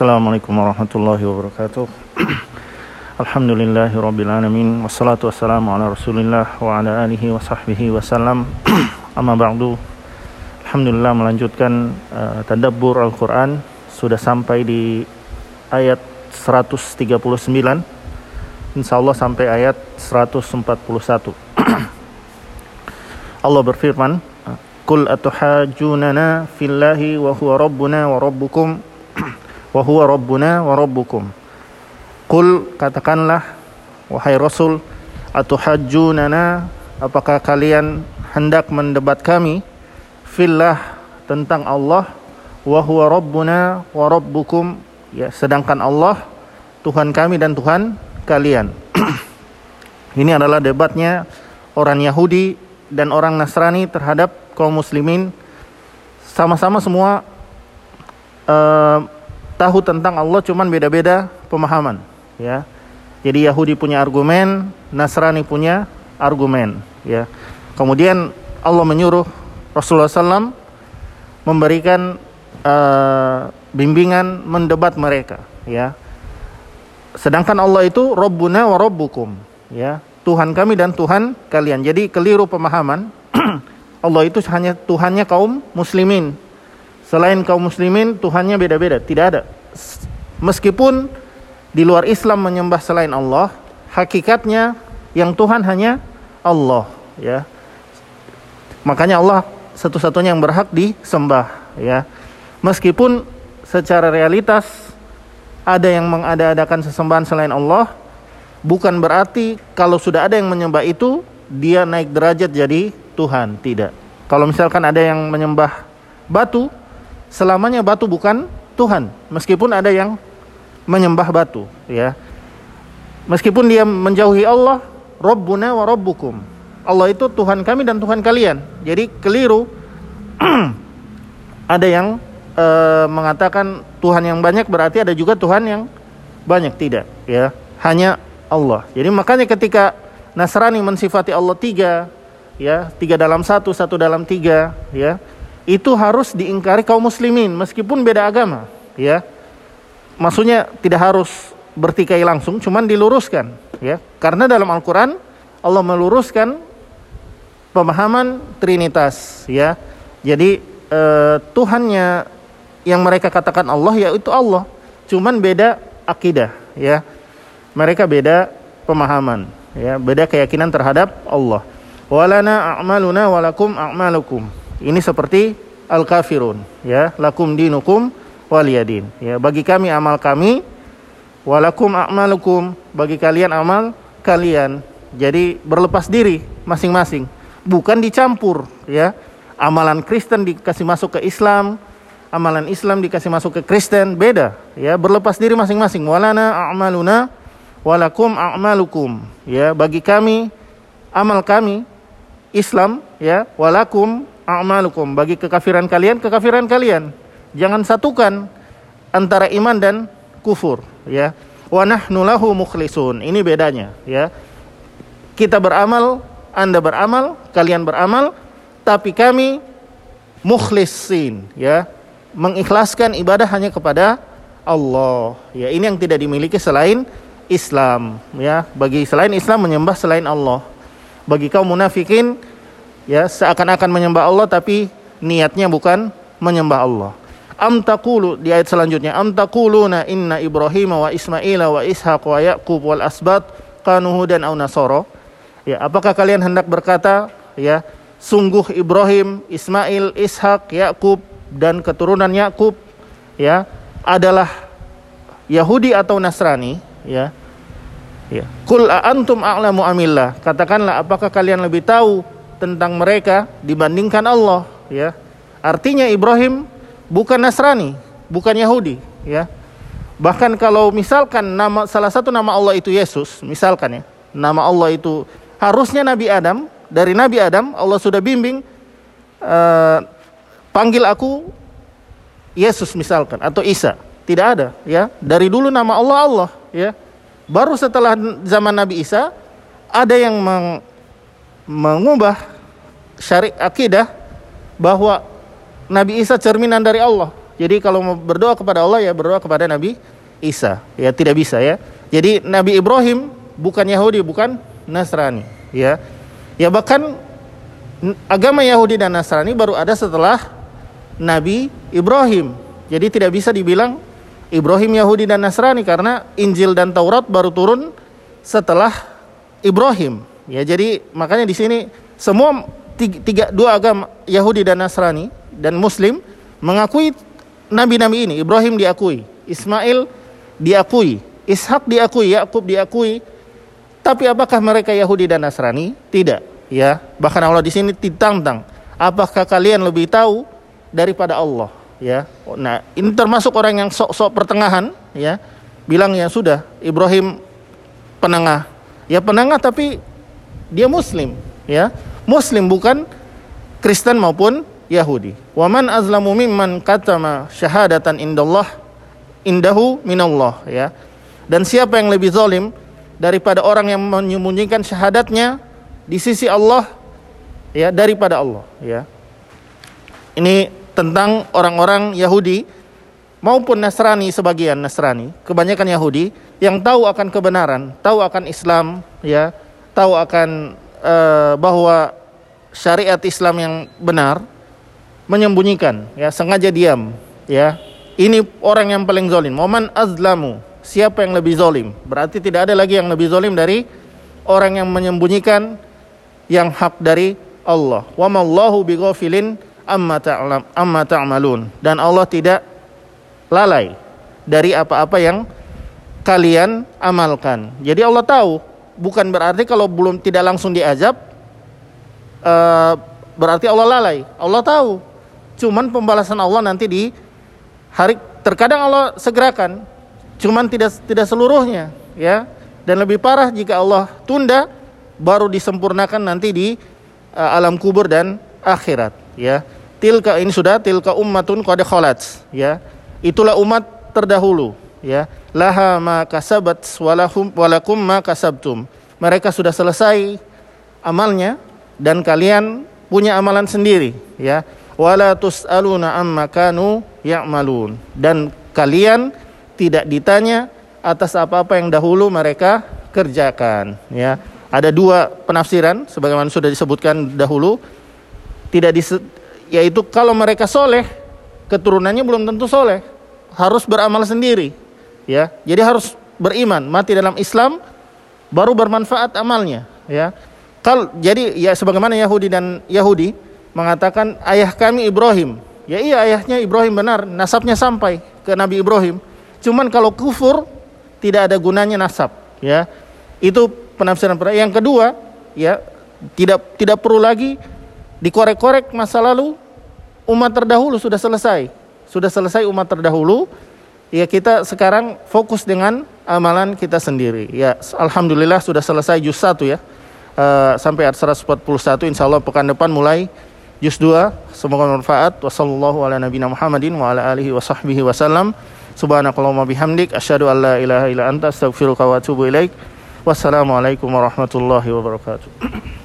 Assalamualaikum warahmatullahi wabarakatuh. Alhamdulillahi wassalatu wassalamu ala Rasulillah wa ala alihi wa sahbihi wasallam. Amma ba'du. Alhamdulillah melanjutkan uh, tadabbur Al-Qur'an sudah sampai di ayat 139. Insyaallah sampai ayat 141. Allah berfirman, "Qul atuhajjunana fillahi wa huwa rabbuna wa rabbukum wa huwa rabbuna wa rabbukum." Qul katakanlah wahai Rasul atuhajjunana apakah kalian hendak mendebat kami fillah tentang Allah wa huwa rabbuna wa rabbukum ya sedangkan Allah Tuhan kami dan Tuhan kalian. Ini adalah debatnya orang Yahudi dan orang Nasrani terhadap kaum muslimin sama-sama semua uh, tahu tentang Allah cuman beda-beda pemahaman ya. Jadi Yahudi punya argumen, Nasrani punya argumen, ya. Kemudian Allah menyuruh Rasulullah SAW memberikan uh, bimbingan mendebat mereka, ya. Sedangkan Allah itu Rabbuna wa Rabbukum, ya. Tuhan kami dan Tuhan kalian. Jadi keliru pemahaman. Allah itu hanya Tuhannya kaum muslimin. Selain kaum muslimin, Tuhannya beda-beda, tidak ada. Meskipun di luar Islam menyembah selain Allah, hakikatnya yang Tuhan hanya Allah, ya. Makanya Allah satu-satunya yang berhak disembah, ya. Meskipun secara realitas ada yang mengada-adakan sesembahan selain Allah, bukan berarti kalau sudah ada yang menyembah itu dia naik derajat jadi Tuhan, tidak. Kalau misalkan ada yang menyembah batu, selamanya batu bukan Tuhan, meskipun ada yang menyembah batu ya. Meskipun dia menjauhi Allah Rabbuna wa Rabbukum. Allah itu Tuhan kami dan Tuhan kalian. Jadi keliru. Ada yang e, mengatakan Tuhan yang banyak berarti ada juga Tuhan yang banyak. Tidak ya. Hanya Allah. Jadi makanya ketika Nasrani mensifati Allah tiga ya tiga dalam satu satu dalam tiga ya itu harus diingkari kaum muslimin meskipun beda agama ya maksudnya tidak harus bertikai langsung, cuman diluruskan, ya. Karena dalam Al-Qur'an Allah meluruskan pemahaman trinitas, ya. Jadi eh, Tuhannya yang mereka katakan Allah yaitu Allah, cuman beda akidah, ya. Mereka beda pemahaman, ya, beda keyakinan terhadap Allah. Walana a'maluna walakum a'malukum. Ini seperti al-kafirun, ya. Lakum dinukum waliyadin. Ya, bagi kami amal kami, walakum a'malukum, bagi kalian amal kalian. Jadi berlepas diri masing-masing, bukan dicampur, ya. Amalan Kristen dikasih masuk ke Islam, amalan Islam dikasih masuk ke Kristen, beda, ya. Berlepas diri masing-masing. Walana a'maluna walakum a'malukum. Ya, bagi kami amal kami Islam, ya, walakum a'malukum. Bagi kekafiran kalian, kekafiran kalian. Jangan satukan antara iman dan kufur ya. Wa nahnu lahu mukhlisun. Ini bedanya ya. Kita beramal anda beramal kalian beramal tapi kami mukhlisin ya. Mengikhlaskan ibadah hanya kepada Allah ya. Ini yang tidak dimiliki selain Islam ya. Bagi selain Islam menyembah selain Allah. Bagi kaum munafikin ya seakan-akan menyembah Allah tapi niatnya bukan menyembah Allah. Am taqulu di ayat selanjutnya am taquluna inna Ibrahim wa Ismail wa Ishaq wa Yaqub wal asbat kanu hudan aw nasara. Ya apakah kalian hendak berkata ya sungguh Ibrahim Ismail Ishak Yakub dan keturunan Yakub ya adalah Yahudi atau Nasrani ya ya kul antum a'lamu amillah katakanlah apakah kalian lebih tahu tentang mereka dibandingkan Allah ya artinya Ibrahim bukan Nasrani, bukan Yahudi, ya. Bahkan kalau misalkan nama salah satu nama Allah itu Yesus, misalkan ya, nama Allah itu harusnya Nabi Adam, dari Nabi Adam Allah sudah bimbing uh, panggil aku Yesus misalkan atau Isa. Tidak ada, ya. Dari dulu nama Allah Allah, ya. Baru setelah zaman Nabi Isa ada yang mengubah syariat akidah bahwa Nabi Isa cerminan dari Allah, Jadi kalau mau berdoa kepada Allah ya berdoa kepada Nabi Isa. Ya tidak bisa ya. Jadi Nabi Ibrahim bukan Yahudi, bukan Nasrani, ya. Ya bahkan agama Yahudi dan Nasrani baru ada setelah Nabi Ibrahim. Jadi tidak bisa dibilang Ibrahim Yahudi dan Nasrani karena Injil dan Taurat baru turun setelah Ibrahim. Ya, jadi makanya di sini semua tiga, tiga dua agama Yahudi dan Nasrani dan Muslim mengakui nabi-nabi ini. Ibrahim diakui, Ismail diakui, Ishak diakui, Yakub diakui. Tapi apakah mereka Yahudi dan Nasrani? Tidak. Ya, bahkan Allah di sini ditantang. Apakah kalian lebih tahu daripada Allah? Ya, nah ini termasuk orang yang sok-sok pertengahan. Ya, bilang ya sudah Ibrahim penengah. Ya penengah tapi dia muslim ya. Muslim bukan Kristen maupun Yahudi. Waman azlamu mimman katama syahadatan indallah indahu minallah ya. Dan siapa yang lebih zalim daripada orang yang menyembunyikan syahadatnya di sisi Allah ya daripada Allah ya. Ini tentang orang-orang Yahudi maupun Nasrani sebagian Nasrani. Kebanyakan Yahudi yang tahu akan kebenaran tahu akan Islam ya tahu akan uh, bahwa syariat Islam yang benar menyembunyikan ya sengaja diam ya. Ini orang yang paling zalim momen azlamu siapa yang lebih zalim berarti tidak ada lagi yang lebih zalim dari orang yang menyembunyikan yang hak dari Allah. Wa mallahu bighafilin amma ta'lam amma ta'malun. Dan Allah tidak lalai dari apa-apa yang kalian amalkan. Jadi Allah tahu bukan berarti kalau belum tidak langsung diajab uh, berarti Allah lalai. Allah tahu. Cuman pembalasan Allah nanti di hari terkadang Allah segerakan. Cuman tidak tidak seluruhnya, ya. Dan lebih parah jika Allah tunda baru disempurnakan nanti di uh, alam kubur dan akhirat, ya. Tilka ini sudah tilka ummatun qad khalat, ya. Itulah umat terdahulu, ya. Laha ma kasabat walahum walakum ma kasabtum. Mereka sudah selesai amalnya dan kalian punya amalan sendiri ya. Wala tusaluna amma kanu ya'malun. Dan kalian tidak ditanya atas apa-apa yang dahulu mereka kerjakan ya. Ada dua penafsiran sebagaimana sudah disebutkan dahulu. Tidak yaitu kalau mereka soleh keturunannya belum tentu soleh. Harus beramal sendiri ya. Jadi harus beriman mati dalam Islam baru bermanfaat amalnya ya. Kal jadi ya sebagaimana Yahudi dan Yahudi mengatakan ayah kami Ibrahim. Ya iya ayahnya Ibrahim benar nasabnya sampai ke Nabi Ibrahim. Cuman kalau kufur tidak ada gunanya nasab ya. Itu penafsiran yang kedua ya tidak tidak perlu lagi dikorek-korek masa lalu umat terdahulu sudah selesai. Sudah selesai umat terdahulu ya kita sekarang fokus dengan amalan kita sendiri. Ya, alhamdulillah sudah selesai juz 1 ya. Uh, sampai ayat 141 insyaallah pekan depan mulai juz 2. Semoga bermanfaat. Wassallallahu ala nabiyina Muhammadin wa ala alihi wa sahbihi wasallam. Subhanakallahumma bihamdik asyhadu an la ilaha illa anta astaghfiruka wa atubu ilaik. Wassalamualaikum warahmatullahi wabarakatuh.